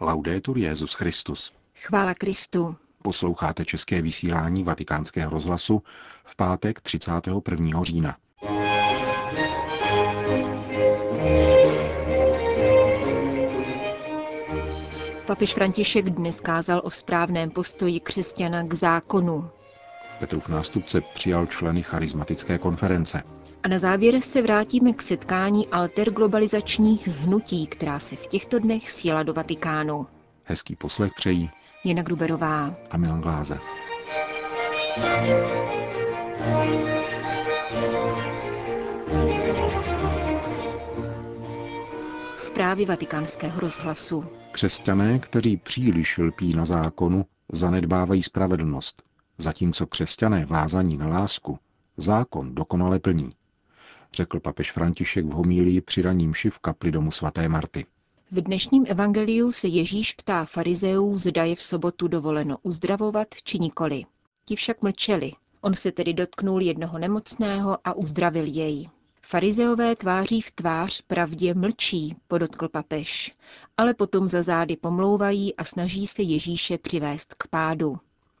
Laudetur Jezus Christus. Chvála Kristu. Posloucháte české vysílání Vatikánského rozhlasu v pátek 31. října. Papež František dnes kázal o správném postoji křesťana k zákonu. Petrův nástupce přijal členy charismatické konference. A na závěr se vrátíme k setkání alterglobalizačních hnutí, která se v těchto dnech sjela do Vatikánu. Hezký poslech přejí Jana Gruberová a Milan Glázer. Zprávy vatikánského rozhlasu. Křesťané, kteří příliš lpí na zákonu, zanedbávají spravedlnost, zatímco křesťané vázaní na lásku zákon dokonale plní, řekl papež František v homílii při raním v kapli domu svaté Marty. V dnešním evangeliu se Ježíš ptá farizeů, zda je v sobotu dovoleno uzdravovat či nikoli. Ti však mlčeli. On se tedy dotknul jednoho nemocného a uzdravil jej. Farizeové tváří v tvář pravdě mlčí, podotkl papež, ale potom za zády pomlouvají a snaží se Ježíše přivést k pádu.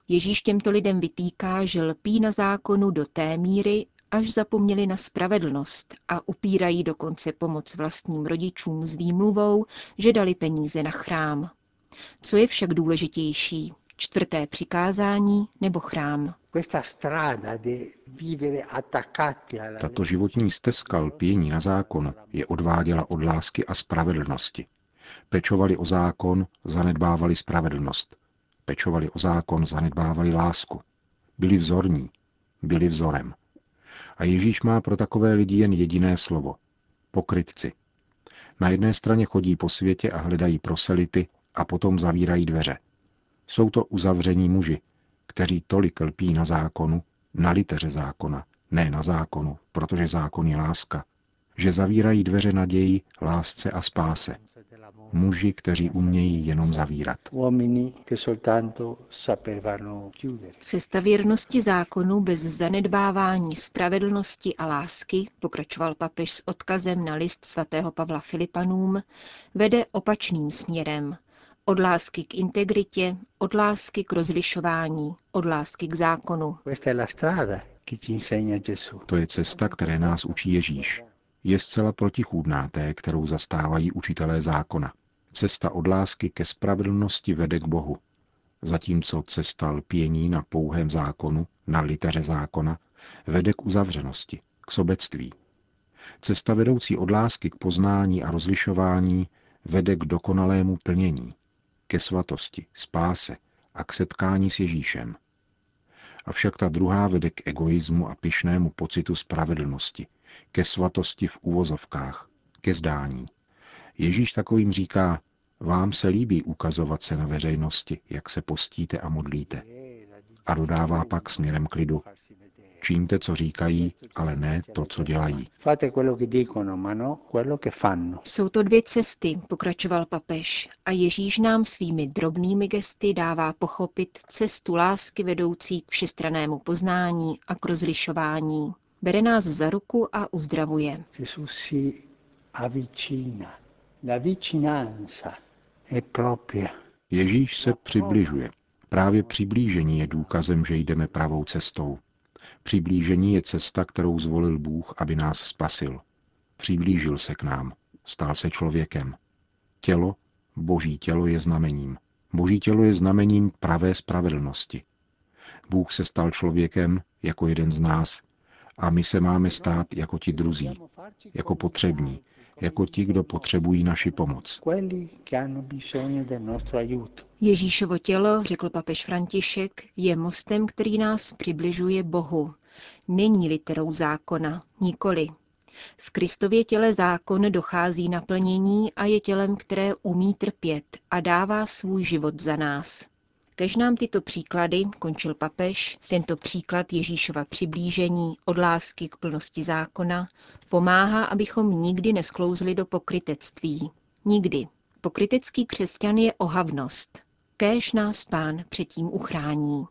Ježíš těmto lidem vytýká, že lpí na zákonu do té míry, až zapomněli na spravedlnost a upírají dokonce pomoc vlastním rodičům s výmluvou, že dali peníze na chrám. Co je však důležitější, čtvrté přikázání nebo chrám? Tato životní stezka lpění na zákon je odváděla od lásky a spravedlnosti. Pečovali o zákon, zanedbávali spravedlnost. Pečovali o zákon, zanedbávali lásku. Byli vzorní, byli vzorem. A Ježíš má pro takové lidi jen jediné slovo. Pokrytci. Na jedné straně chodí po světě a hledají proselity a potom zavírají dveře. Jsou to uzavření muži, kteří tolik lpí na zákonu, na liteře zákona, ne na zákonu, protože zákon je láska, že zavírají dveře naději, lásce a spáse. Muži, kteří umějí jenom zavírat. Cesta věrnosti zákonu bez zanedbávání spravedlnosti a lásky, pokračoval papež s odkazem na list svatého Pavla Filipanům, vede opačným směrem. Od lásky k integritě, od lásky k rozlišování, od lásky k zákonu. To je cesta, které nás učí Ježíš je zcela protichůdná té, kterou zastávají učitelé zákona. Cesta od lásky ke spravedlnosti vede k Bohu, zatímco cesta lpění na pouhém zákonu, na liteře zákona, vede k uzavřenosti, k sobectví. Cesta vedoucí od lásky k poznání a rozlišování vede k dokonalému plnění, ke svatosti, spáse a k setkání s Ježíšem. Avšak ta druhá vede k egoismu a pyšnému pocitu spravedlnosti, ke svatosti v uvozovkách, ke zdání. Ježíš takovým říká, vám se líbí ukazovat se na veřejnosti, jak se postíte a modlíte. A dodává pak směrem k lidu, čiňte, co říkají, ale ne to, co dělají. Jsou to dvě cesty, pokračoval papež, a Ježíš nám svými drobnými gesty dává pochopit cestu lásky vedoucí k všestranému poznání a k rozlišování. Bere nás za ruku a uzdravuje. Ježíš se přibližuje. Právě přiblížení je důkazem, že jdeme pravou cestou. Přiblížení je cesta, kterou zvolil Bůh, aby nás spasil. Přiblížil se k nám, stal se člověkem. Tělo, boží tělo je znamením. Boží tělo je znamením pravé spravedlnosti. Bůh se stal člověkem jako jeden z nás a my se máme stát jako ti druzí, jako potřební, jako ti, kdo potřebují naši pomoc. Ježíšovo tělo, řekl papež František, je mostem, který nás přibližuje Bohu. Není literou zákona, nikoli. V Kristově těle zákon dochází naplnění a je tělem, které umí trpět a dává svůj život za nás. Kež nám tyto příklady, končil papež, tento příklad Ježíšova přiblížení od lásky k plnosti zákona, pomáhá, abychom nikdy nesklouzli do pokrytectví. Nikdy. Pokrytecký křesťan je ohavnost. Kéž nás pán předtím uchrání.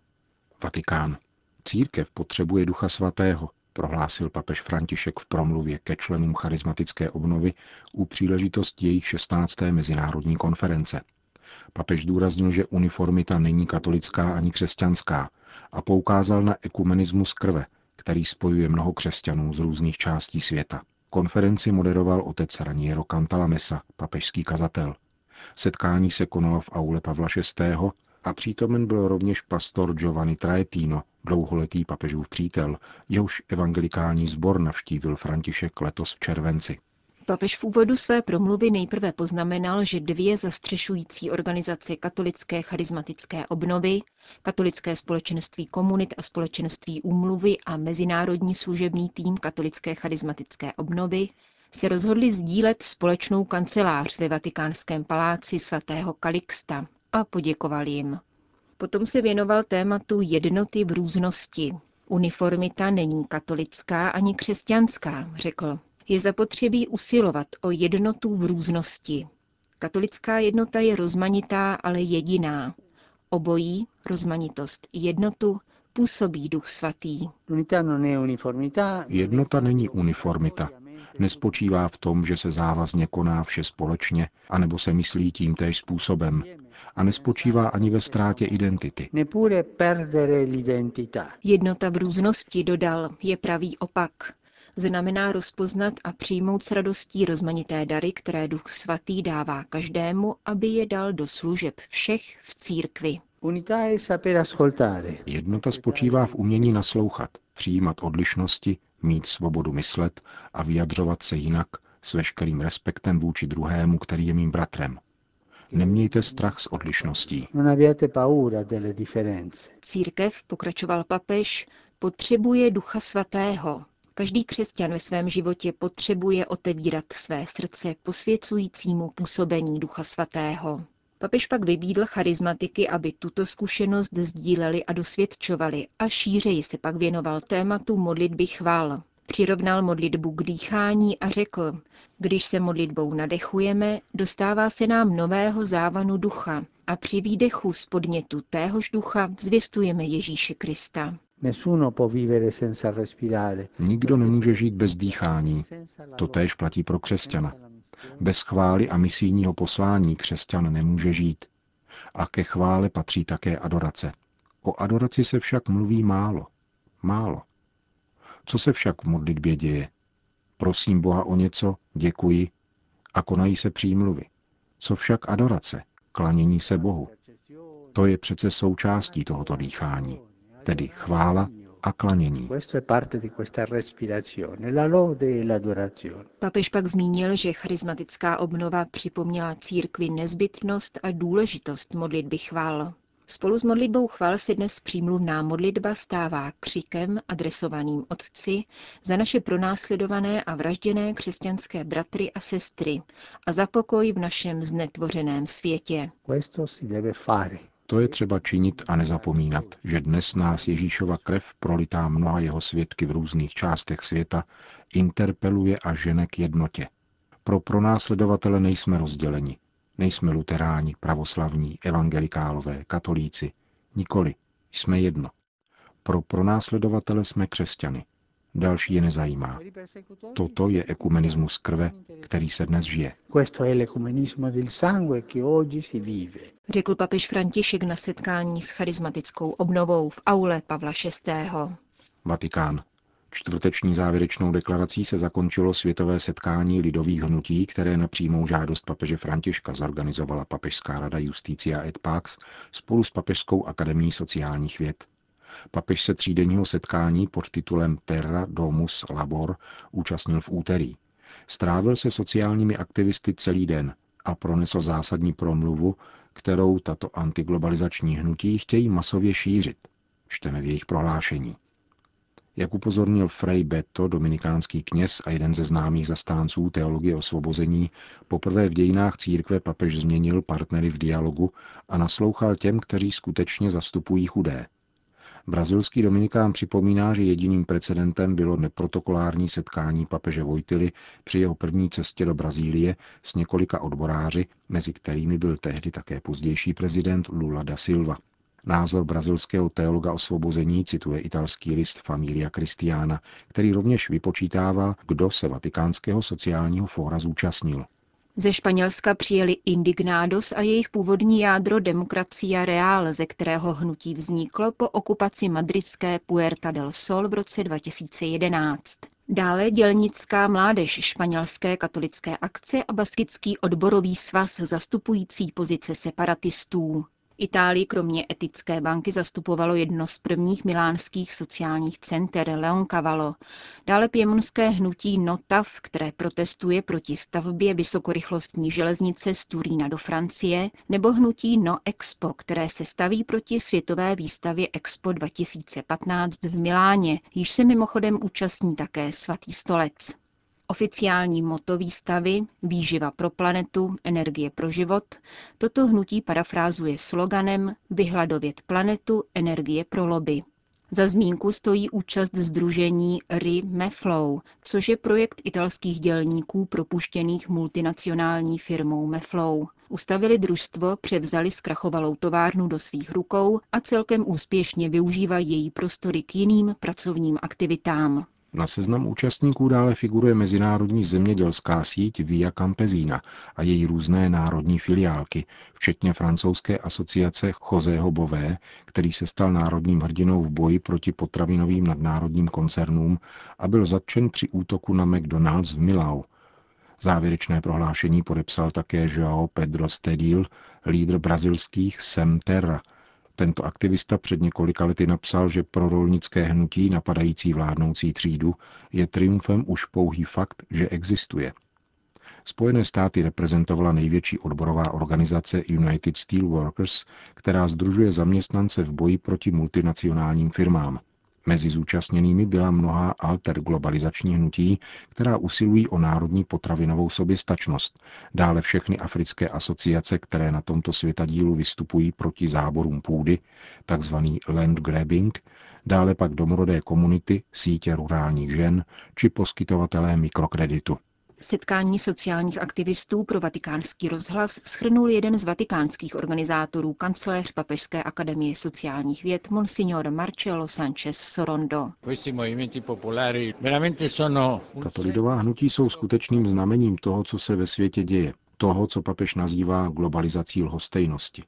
Vatikán. Církev potřebuje Ducha Svatého, prohlásil papež František v promluvě ke členům charismatické obnovy u příležitosti jejich 16. mezinárodní konference. Papež důraznil, že uniformita není katolická ani křesťanská a poukázal na ekumenismus krve, který spojuje mnoho křesťanů z různých částí světa. Konferenci moderoval otec Raniero Cantalamessa, papežský kazatel. Setkání se konalo v aule Pavla VI. a přítomen byl rovněž pastor Giovanni Traetino, dlouholetý papežův přítel, jehož evangelikální sbor navštívil František letos v červenci. Papež v úvodu své promluvy nejprve poznamenal, že dvě zastřešující organizace katolické charismatické obnovy, katolické společenství komunit a společenství úmluvy a mezinárodní služební tým katolické charismatické obnovy se rozhodli sdílet společnou kancelář ve vatikánském paláci svatého Kalixta a poděkoval jim. Potom se věnoval tématu jednoty v různosti. Uniformita není katolická ani křesťanská, řekl je zapotřebí usilovat o jednotu v různosti. Katolická jednota je rozmanitá, ale jediná. Obojí, rozmanitost i jednotu, působí Duch Svatý. Jednota není uniformita. Nespočívá v tom, že se závazně koná vše společně, anebo se myslí tím též způsobem. A nespočívá ani ve ztrátě identity. Jednota v různosti, dodal, je pravý opak znamená rozpoznat a přijmout s radostí rozmanité dary, které Duch Svatý dává každému, aby je dal do služeb všech v církvi. Jednota spočívá v umění naslouchat, přijímat odlišnosti, mít svobodu myslet a vyjadřovat se jinak s veškerým respektem vůči druhému, který je mým bratrem. Nemějte strach z odlišností. Církev, pokračoval papež, potřebuje Ducha Svatého, Každý křesťan ve svém životě potřebuje otevírat své srdce posvěcujícímu působení Ducha Svatého. Papež pak vybídl charizmatiky, aby tuto zkušenost sdíleli a dosvědčovali a šířeji se pak věnoval tématu modlitby chvál. Přirovnal modlitbu k dýchání a řekl, když se modlitbou nadechujeme, dostává se nám nového závanu ducha a při výdechu z podnětu téhož ducha zvěstujeme Ježíše Krista. Nikdo nemůže žít bez dýchání. To též platí pro křesťana. Bez chvály a misijního poslání křesťan nemůže žít. A ke chvále patří také adorace. O adoraci se však mluví málo. Málo. Co se však v modlitbě děje? Prosím Boha o něco, děkuji a konají se přímluvy. Co však adorace? Klanění se Bohu. To je přece součástí tohoto dýchání tedy chvála a klanění. Papež pak zmínil, že charismatická obnova připomněla církvi nezbytnost a důležitost modlitby chvál. Spolu s modlitbou chval se dnes přímluvná modlitba stává křikem adresovaným Otci za naše pronásledované a vražděné křesťanské bratry a sestry a za pokoj v našem znetvořeném světě. To je třeba činit a nezapomínat, že dnes nás Ježíšova krev, prolitá mnoha jeho svědky v různých částech světa, interpeluje a žene k jednotě. Pro pronásledovatele nejsme rozděleni. Nejsme luteráni, pravoslavní, evangelikálové, katolíci. Nikoli. Jsme jedno. Pro pronásledovatele jsme křesťany. Další je nezajímá. Toto je ekumenismus krve, který se dnes žije. Řekl papež František na setkání s charismatickou obnovou v aule Pavla VI. Vatikán. Čtvrteční závěrečnou deklarací se zakončilo světové setkání lidových hnutí, které na přímou žádost papeže Františka zorganizovala Papežská rada Justícia et Pax spolu s Papežskou akademií sociálních věd. Papež se třídenního setkání pod titulem Terra Domus Labor účastnil v úterý. Strávil se sociálními aktivisty celý den a pronesl zásadní promluvu, kterou tato antiglobalizační hnutí chtějí masově šířit. Čteme v jejich prohlášení. Jak upozornil Frei Beto, dominikánský kněz a jeden ze známých zastánců teologie osvobození, poprvé v dějinách církve papež změnil partnery v dialogu a naslouchal těm, kteří skutečně zastupují chudé. Brazilský Dominikán připomíná, že jediným precedentem bylo neprotokolární setkání papeže Vojtily při jeho první cestě do Brazílie s několika odboráři, mezi kterými byl tehdy také pozdější prezident Lula da Silva. Názor brazilského teologa osvobození cituje italský list Familia Christiana, který rovněž vypočítává, kdo se Vatikánského sociálního fóra zúčastnil. Ze Španělska přijeli Indignados a jejich původní jádro Democracia Real, ze kterého hnutí vzniklo po okupaci madridské Puerta del Sol v roce 2011. Dále dělnická mládež španělské katolické akce a baskický odborový svaz zastupující pozice separatistů. Itálii kromě etické banky zastupovalo jedno z prvních milánských sociálních center Leon Cavallo, dále piemonské hnutí Notav, které protestuje proti stavbě vysokorychlostní železnice z Turína do Francie, nebo hnutí No Expo, které se staví proti světové výstavě Expo 2015 v Miláně, již se mimochodem účastní také svatý stolec. Oficiální moto výstavy Výživa pro planetu, energie pro život toto hnutí parafrázuje sloganem Vyhladovět planetu, energie pro lobby. Za zmínku stojí účast združení RI Meflow, což je projekt italských dělníků propuštěných multinacionální firmou Meflow. Ustavili družstvo, převzali zkrachovalou továrnu do svých rukou a celkem úspěšně využívají její prostory k jiným pracovním aktivitám. Na seznam účastníků dále figuruje mezinárodní zemědělská síť Via Campesina a její různé národní filiálky, včetně francouzské asociace Joseho Bové, který se stal národním hrdinou v boji proti potravinovým nadnárodním koncernům a byl zatčen při útoku na McDonald's v Milau. Závěrečné prohlášení podepsal také João Pedro Stedil, lídr brazilských Sem Terra – tento aktivista před několika lety napsal, že pro rolnické hnutí napadající vládnoucí třídu je triumfem už pouhý fakt, že existuje. Spojené státy reprezentovala největší odborová organizace United Steelworkers, která združuje zaměstnance v boji proti multinacionálním firmám. Mezi zúčastněnými byla mnoha alter globalizační hnutí, která usilují o národní potravinovou soběstačnost. Dále všechny africké asociace, které na tomto světadílu vystupují proti záborům půdy, takzvaný land grabbing, dále pak domorodé komunity, sítě rurálních žen či poskytovatelé mikrokreditu. Setkání sociálních aktivistů pro vatikánský rozhlas schrnul jeden z vatikánských organizátorů, kancléř Papežské akademie sociálních věd, Monsignor Marcello Sanchez Sorondo. Tato lidová hnutí jsou skutečným znamením toho, co se ve světě děje, toho, co papež nazývá globalizací lhostejnosti.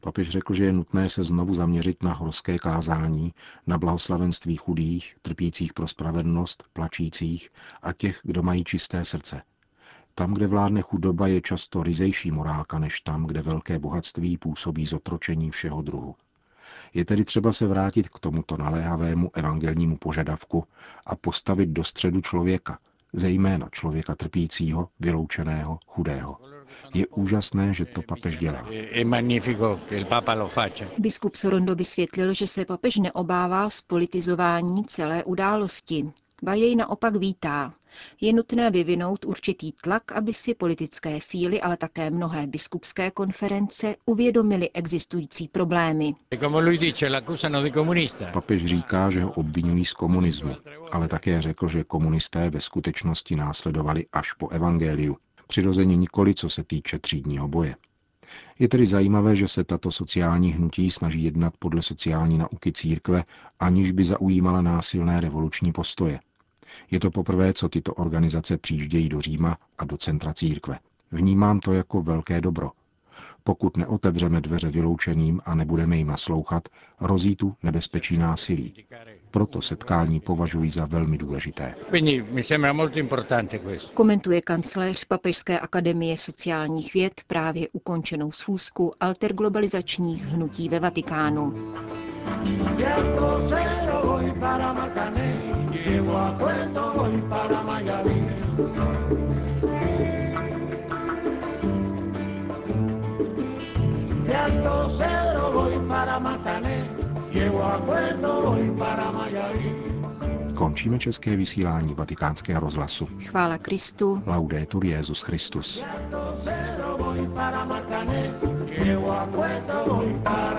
Papež řekl, že je nutné se znovu zaměřit na horské kázání, na blahoslavenství chudých, trpících pro spravedlnost, plačících a těch, kdo mají čisté srdce. Tam, kde vládne chudoba, je často rizejší morálka než tam, kde velké bohatství působí zotročení všeho druhu. Je tedy třeba se vrátit k tomuto naléhavému evangelnímu požadavku a postavit do středu člověka, zejména člověka trpícího, vyloučeného, chudého. Je úžasné, že to papež dělá. Biskup Sorondo vysvětlil, že se papež neobává spolitizování celé události. Ba jej naopak vítá. Je nutné vyvinout určitý tlak, aby si politické síly, ale také mnohé biskupské konference uvědomili existující problémy. Papež říká, že ho obvinují z komunismu, ale také řekl, že komunisté ve skutečnosti následovali až po evangeliu přirozeně nikoli co se týče třídního boje. Je tedy zajímavé, že se tato sociální hnutí snaží jednat podle sociální nauky církve, aniž by zaujímala násilné revoluční postoje. Je to poprvé, co tyto organizace přijíždějí do Říma a do centra církve. Vnímám to jako velké dobro, pokud neotevřeme dveře vyloučeným a nebudeme jim naslouchat, hrozí tu nebezpečí násilí. Proto setkání považuji za velmi důležité. Komentuje kancléř Papežské akademie sociálních věd právě ukončenou schůzku alterglobalizačních hnutí ve Vatikánu. Alto Cedro voy para Matané, llego a Puerto voy para Mayarí. Končíme české vysílání vatikánského rozhlasu. Chvála Kristu. Laudetur Jezus Christus. para